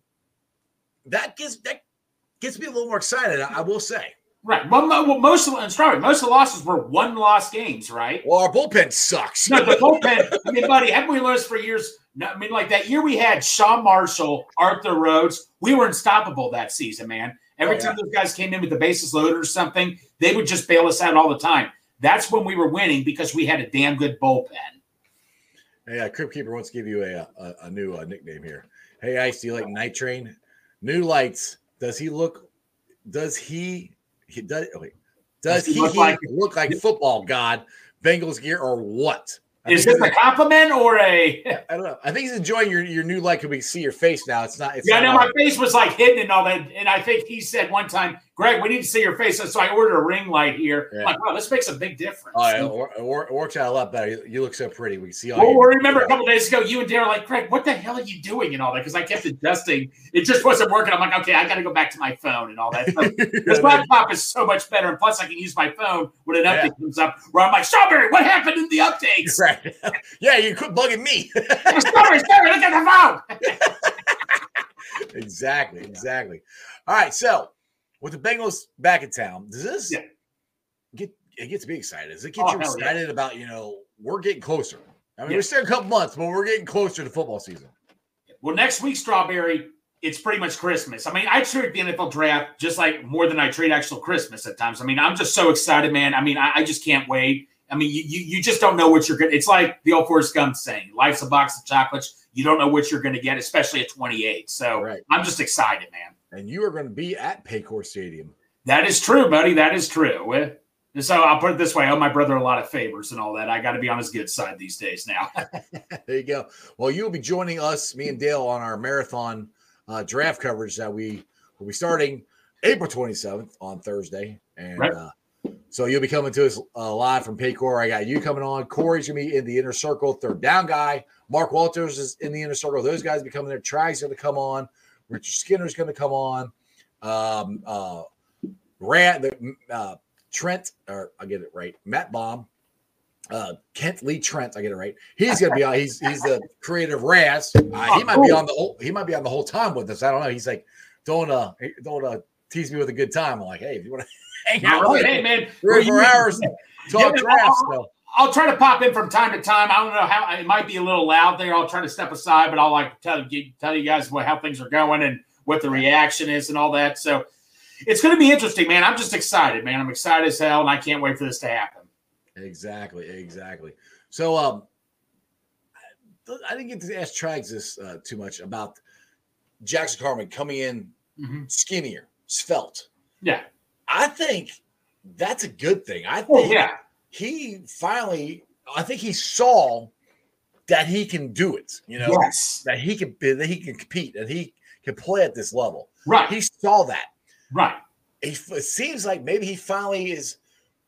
that gets that gets me a little more excited. I, I will say. Right. Well, well most of and sorry, most of the losses were one loss games, right? Well, our bullpen sucks. No, the bullpen. I mean, buddy, haven't we learned this for years? I mean, like that year we had Sean Marshall, Arthur Rhodes. We were unstoppable that season, man. Every Oh, time those guys came in with the bases loaded or something, they would just bail us out all the time. That's when we were winning because we had a damn good bullpen. Hey, uh, Crypt Keeper wants to give you a a, a new uh, nickname here. Hey, Ice, do you like Night Train? New lights. Does he look? Does he? He does. Wait, does, Does he he, look he like- look like football god? Bengals gear or what? I Is this a compliment or a? I don't know. I think he's enjoying your, your new light. Could we can see your face now? It's not. It's Yeah, I know my face was like hidden and all that. And I think he said one time, Greg, we need to see your face. So I ordered a ring light here. Yeah. Like, wow, this makes a big difference. Oh, yeah, it, wor- it works out a lot better. You, you look so pretty. We see all. Well, your- remember a couple days ago, you and Darren were like, Greg, what the hell are you doing and all that? Because I kept adjusting. It just wasn't working. I'm like, okay, I got to go back to my phone and all that. So this laptop is so much better. And plus, I can use my phone when an update Yeah. comes up where I'm like, Strawberry, what happened in the updates? right. yeah, you quit bugging me. Strawberry, Strawberry, look at the phone. exactly, exactly. All right, so with the Bengals back in town, does this Yeah. get it gets me excited? Does it get Oh, you hell yeah. excited about you know we're getting closer? I mean, Yeah. we're still a couple months, but we're getting closer to football season. Well, next week, Strawberry, it's pretty much Christmas. I mean, I treat the NFL draft just like more than I treat actual Christmas at times. I mean, I'm just so excited, man. I mean, I, I just can't wait. I mean, you, you you just don't know what you're going to. It's like the old Forrest Gump saying, life's a box of chocolates. You don't know what you're going to get, especially at 28. So Right. I'm just excited, man. And you are going to be at Paycor Stadium. That is true, buddy. That is true. So I'll put it this way: I owe my brother a lot of favors and all that. I got to be on his good side these days now. there you go. Well, you'll be joining us, me and Dale, on our marathon uh, draft coverage that we will be starting April 27th on Thursday. And Right. uh, so you'll be coming to us uh, live from Paycor. I got you coming on. Corey's to be in the inner circle, third down guy. Mark Walters is in the inner circle. Those guys be coming there. Trag's going to come on. Richard Skinner's going to come on. Um, uh, Rand, uh, Trent, or I get it right, Matt Baum, uh, Kent Lee Trent, I get it right. He's gonna be on. He's he's the creator of Raz. Uh, he might be on the whole. He might be on the whole time with us. I don't know. He's like, don't uh, don't uh, tease me with a good time. I'm like, hey, if you want to hang out right, hey man, three four hours, talk Yeah, drafts. So. I'll try to pop in from time to time. I don't know how it might be a little loud there. I'll try to step aside, but I'll like tell you tell you guys what, how things are going and what the reaction is and all that. So it's going to be interesting, man. I'm just excited, man. I'm excited as hell, and I can't wait for this to happen. Exactly, exactly. So, um, I didn't get to ask Trags this uh, too much about Jackson Carman coming in Mhm. skinnier, svelte. Yeah. I think that's a good thing. I Oh think yeah. He finally, I think he saw that he can do it. You know, Yes. that he can that he can compete and he can play at this level. Right. He saw that. right. He, it seems like maybe he finally is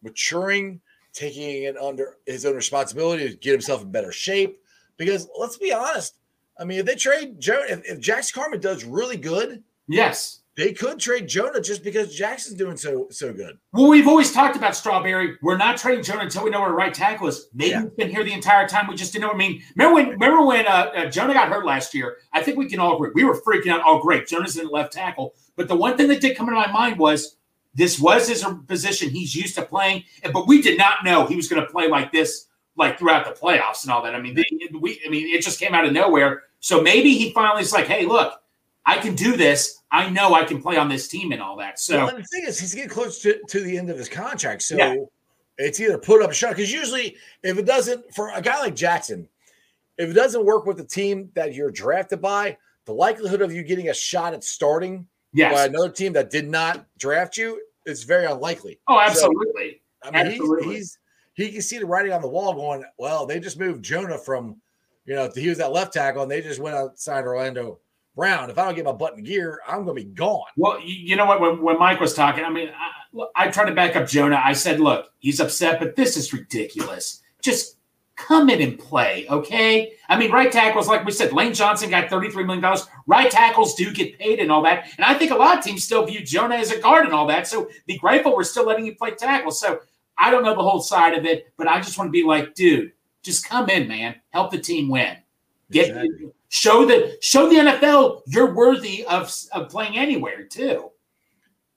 maturing, taking it under his own responsibility to get himself in better shape. Because let's be honest, I mean, if they trade Joe, if, if Jackson Carman does really good, Yes. They could trade Jonah just because Jackson's doing so so good. Well, we've always talked about Strawberry. We're not trading Jonah until we know where right tackle is. Maybe Yeah. he's been here the entire time. We just didn't know. What I mean, remember when remember when uh, uh, Jonah got hurt last year? I think we can all agree. We were freaking out. Oh, great, Jonah's in left tackle. But the one thing that did come into my mind was this was his position he's used to playing, but we did not know he was going to play like this, like throughout the playoffs and all that. I mean, they, we, I mean, it just came out of nowhere. So maybe he finally is like, hey, look, I can do this. I know I can play on this team and all that. So. well, the thing is, he's getting close to, to the end of his contract, so Yeah. it's either put up a shot. Because usually, if it doesn't, for a guy like Jackson, if it doesn't work with the team that you're drafted by, the likelihood of you getting a shot at starting Yes. by another team that did not draft you is very unlikely. Oh, absolutely. I mean, Absolutely. he's he can see the writing on the wall, going, "Well, they just moved Jonah from, you know, he was that left tackle, and they just went outside Orlando Brown. If I don't get my butt in gear, I'm going to be gone." well, you, know what? When, when Mike was talking, I mean, I, I tried to back up Jonah. I said, look, he's upset, but this is ridiculous. Just come in and play, okay? I mean, right tackles, like we said, Lane Johnson got $33 million. Right tackles do get paid and all that. And I think a lot of teams still view Jonah as a guard and all that. So be grateful we're still letting you play tackle. So I don't know the whole side of it, but I just want to be like, dude, just come in, man. Help the team win. Get Exactly. show the show the NFL you're worthy of of playing anywhere too.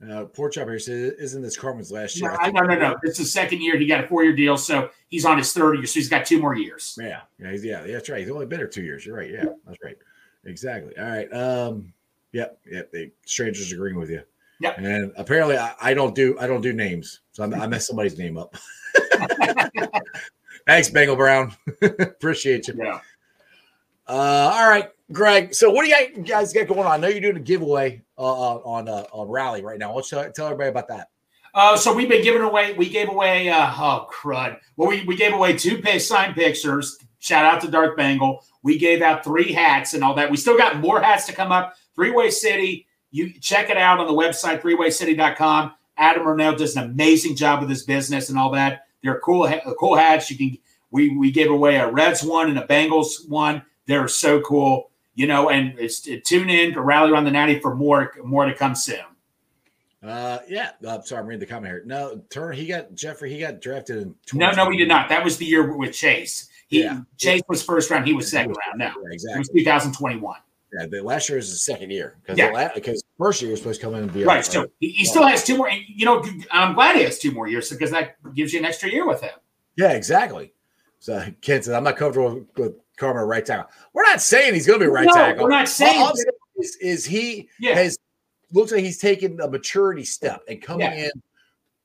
Uh, Poor Chopper here says, "Isn't this Carman's last year?" No, no, no, no. It's the second year. He got a four year deal, so he's on his third year. So he's got two more years. Yeah, yeah, he's, yeah, that's right. He's only been here two years. You're right. Yeah, that's right. Exactly. All right. Um. Yep. Yep. The strangers agreeing with you. Yep. And apparently, I, I don't do I don't do names, so I'm, I messed somebody's name up. Thanks, Bengal Brown. Appreciate you. Yeah. Uh, all right, Greg. So what do you guys got going on? I know you're doing a giveaway uh, uh, on uh, on Rally right now. Let's tell, tell everybody about that. Uh, so we've been giving away. We gave away. Uh, oh crud! Well, we, we gave away two pay, signed pictures. Shout out to Darth Bangle. We gave out three hats and all that. We still got more hats to come up. Three Way City. You check it out on the website threewaycity.com. Adam Ronell does an amazing job with his business and all that. They're cool, cool hats. You can. We we gave away a Reds one and a Bengals one. They're so cool, you know. And it's tune in to rally around the natty for more more to come soon. Uh, yeah. Uh, sorry, I'm reading the comment here. No, Turner. He got Jeffrey. He got drafted in. No, no, we did not. That was the year with Chase. He Yeah. Chase was first round. He was Yeah, he second was round. No, Yeah, it exactly. was 2021. Yeah, the last year is the second year because Yeah. because first year was supposed to come in and be Right. our- So he, he still has two more. You know, I'm glad he has two more years because that gives you an extra year with him. yeah, exactly. So Kent said, "I'm not comfortable with, with Carman right tackle." We're not saying he's going to be right no, tackle. we're not saying. All is, is he Yeah. has looks like he's taken a maturity step and coming Yeah. in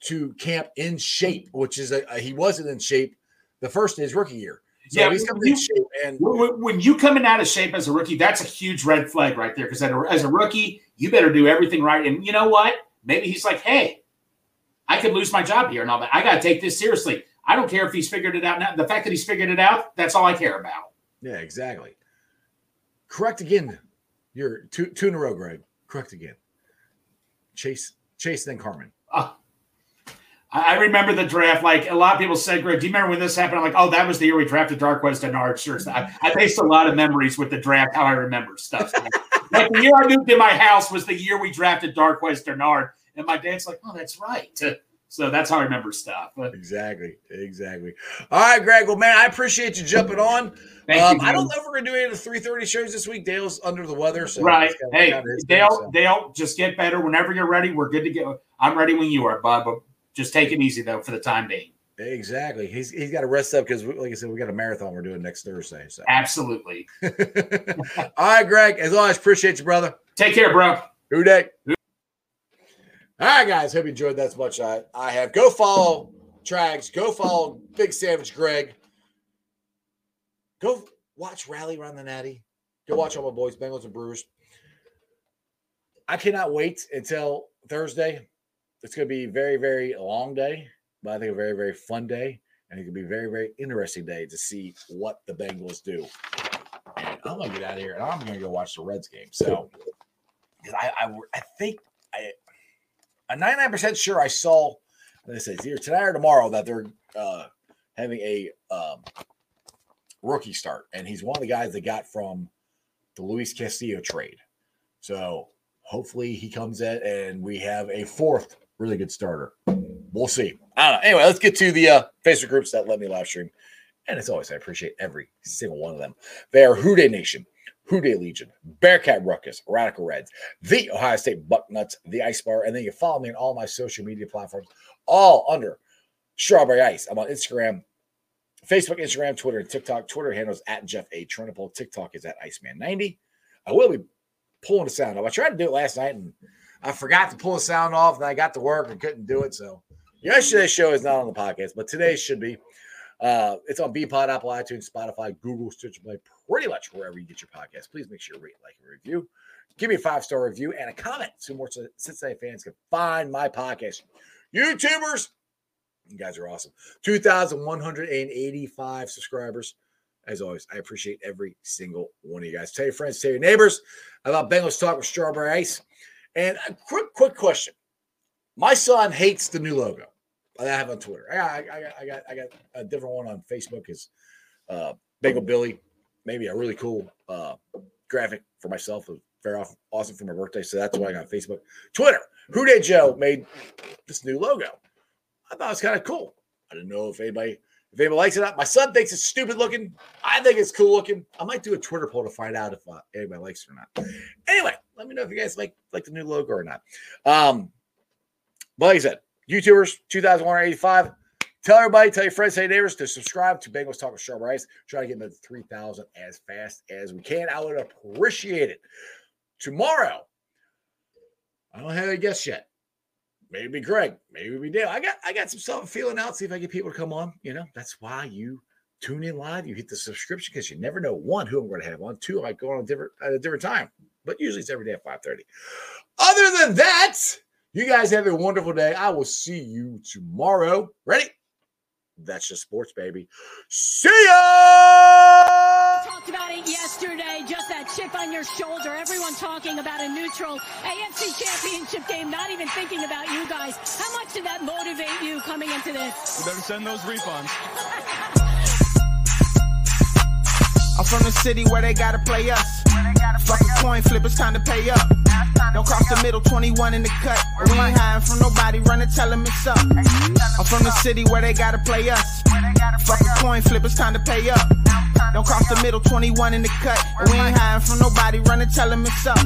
to camp in shape, which is a, he wasn't in shape the first his rookie year. So Yeah, he's coming you- in shape and When- when- When you coming out of shape as a rookie, that's a huge red flag right there. Because as a rookie, you better do everything right. And you know what? Maybe he's like, "Hey, I could lose my job here and all that. I got to take this seriously. I don't care if he's figured it out now. The fact that he's figured it out, that's all I care about." Yeah, exactly. Correct again. You're two two in a row, Greg. Correct again. Chase, Chase, then Carman. Uh, I remember the draft. Like a lot of people said, Greg, do you remember when this happened? I'm like, oh, that was the year we drafted Darqueze Dennard. Sure. I, I based a lot of memories with the draft, how I remember stuff. like the year I moved in my house was the year we drafted Darqueze Dennard. And my dad's like, oh, that's right. So that's how I remember stuff. But exactly, exactly. All right, Greg. Well, man, I appreciate you jumping on. Thank um, you, I don't know if we're gonna do any of the three thirty shows this week. Dale's under the weather, so right. Hey, Dale, thing, so. Dale, just get better whenever you're ready. We're good to go. I'm ready when you are, Bud. But just take it easy though for the time being. Exactly. He's he's got to rest up because, like I said, we got a marathon we're doing next Thursday. So, Absolutely. all right, Greg. As always, appreciate you, brother. Take care, bro. Who Dey? All right, guys. Hope you enjoyed that as much I, I have. Go follow Trags. Go follow Big Savage Greg. Go watch Rally Around the Natty. Go watch all my boys, Bengals and Brewers. I cannot wait until Thursday. It's going to be very, very long day, but I think a very, very fun day. And it could be a very, very interesting day to see what the Bengals do. And I'm going to get out of here and I'm going to go watch the Reds game. So, I, I, I think I'm 99% sure I saw, like I said, either tonight or tomorrow that they're uh, having a um, rookie start. And he's one of the guys they got from the Luis Castillo trade. So hopefully he comes in and we have a fourth really good starter. We'll see. I don't know. Anyway, let's get to the uh, Facebook groups that let me live stream. And as always, I appreciate every single one of them. They are Who Dey Nation, Who Dey Legion, Bearcat Ruckus, Radical Reds, the Ohio State Bucknuts, the Ice Bar, and then you follow me on all my social media platforms, all under Strawberry Ice. I'm on Instagram, Facebook, Instagram, Twitter, and TikTok. Twitter handles at Jeff A. Trennepohl. TikTok is at Iceman90. I will be pulling the sound off. I tried to do it last night and I forgot to pull the sound off, and I got to work and couldn't do it. So yesterday's show is not on the podcast, but today should be. Uh, it's on Bpod, Apple, iTunes, Spotify, Google, Stitcher Play, pretty much wherever you get your podcast. Please make sure you rate, like, and review. Give me a five star review and a comment so more Cincinnati fans can find my podcast. YouTubers, you guys are awesome. 2,185 subscribers. As always, I appreciate every single one of you guys. Tell your friends, tell your neighbors about Bengals Talk with Strawberry Ice. And a quick, quick question. My son hates the new logo I have on Twitter. I got, I got, I got, I got a different one on Facebook. Is uh, Bagel Billy, maybe a really cool uh, graphic for myself. It was very awesome, for my birthday, so that's why I got Facebook. Twitter. Who did Joe made this new logo. I thought it was kind of cool. I didn't know if anybody if anybody likes it. or not. My son thinks it's stupid looking. I think it's cool looking. I might do a Twitter poll to find out if uh, anybody likes it or not. Anyway, let me know if you guys like like the new logo or not. Um, but like I said, YouTubers 2,185. Tell everybody, tell your friends, your neighbors to subscribe to Bengals Talk with Strawberry Ice. Try to get them to 3,000 as fast as we can. I would appreciate it. Tomorrow, I don't have a guest yet. Maybe Greg. Maybe be Dale. I got I got some stuff feeling out. See if I get people to come on. You know, that's why you tune in live. You hit the subscription because you never know one who I'm going to have on. Two, I go on a different at a different time. But usually it's every day at 5:30. Other than that, you guys have a wonderful day. I will see you tomorrow. Ready? That's just sports, baby. See ya! talked about it yesterday, just that chip on your shoulder. Everyone talking about a neutral AFC championship game, not even thinking about you guys. How much did that motivate you coming into this? You better send those refunds. I'm from the city where they gotta play us. Fuck a coin flip, it's time to pay up. Don't cross the middle, 21 in the cut. We ain't hiding from nobody, run and tell them it's up. I'm from the city where they gotta play us. Fuck a coin flip, it's time to pay up. Don't cross the middle, 21 in the cut. We ain't hiding from nobody, run and tell them it's up.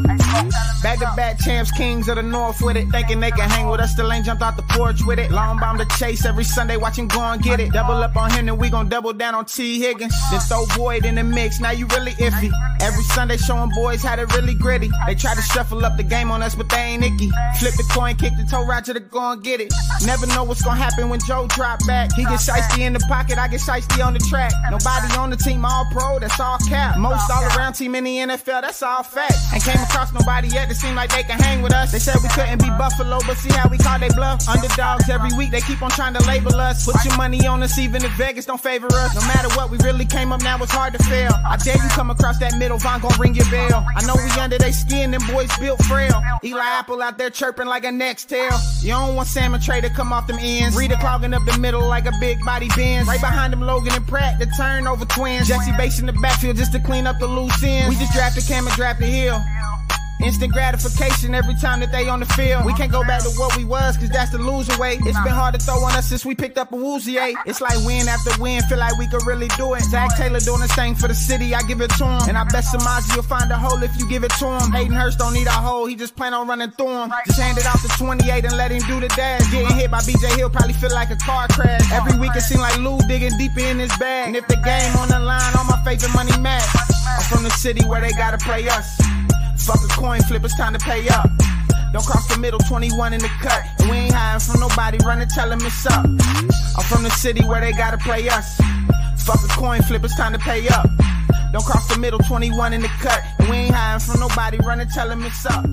Back to back champs, kings of the north with it. Thinking they can hang with us, still ain't jumped out the porch with it. Long bomb to chase every Sunday, watch him go and get it. Double up on him, then we gon' double down on T. Higgins. Then throw Boyd in the mix, now you really iffy. Every Sunday showing boys how to really gritty. They try to shuffle up the game on us, but they ain't icky. Flip the coin, kick the toe right to the go and get it. Never know what's gonna happen when Joe drop back. He get shiesty in the pocket, I get shiesty on the track. Nobody on the team all pro, that's all cap. Most all around team in the NFL, that's all fact. And came across nobody yet that seemed like they can hang with us. They said we couldn't be Buffalo, but see how we call they bluff. Underdogs every week, they keep on trying to label us. Put your money on us, even if Vegas don't favor us. No matter what, we really came up now, it's hard to fail. I dare you come across that middle, Vonn gon' ring your bell. I know we under they skin, them boys built frail. Eli Apple out there chirping like a next tail. You don't want Sam and Trey to come off them ends. Reader clogging up the middle like a big body Benz. Right behind them, Logan and Pratt, the turnover twins. Jessie Bates in the backfield just to clean up the loose ends. We just drafted Cam and drafted Hill. Instant gratification every time that they on the field. We can't go back to what we was, cause that's the loser way. It's been hard to throw on us since we picked up Awuzie. Eh? It's like win after win, feel like we could really do it. Zac Taylor doing the same for the city, I give it to him. And I bet Samaje will find a hole if you give it to him. Hayden Hurst don't need a hole, he just plan on running through him. Just hand it off to 28 and let him do the dash. Getting hit by BJ Hill probably feel like a car crash. Every week it seem like Lou digging deeper in his bag. And if the game on the line, all my favorite money match. I'm from the city where they gotta play us. Fuck a coin flip, it's time to pay up. Don't cross the middle, 21 in the cut. And we ain't hiding from nobody, run and tell them it's up. I'm from the city where they gotta play us. Fuck a coin flip, it's time to pay up. Don't cross the middle, 21 in the cut. And we ain't hiding from nobody, run and tell them it's up.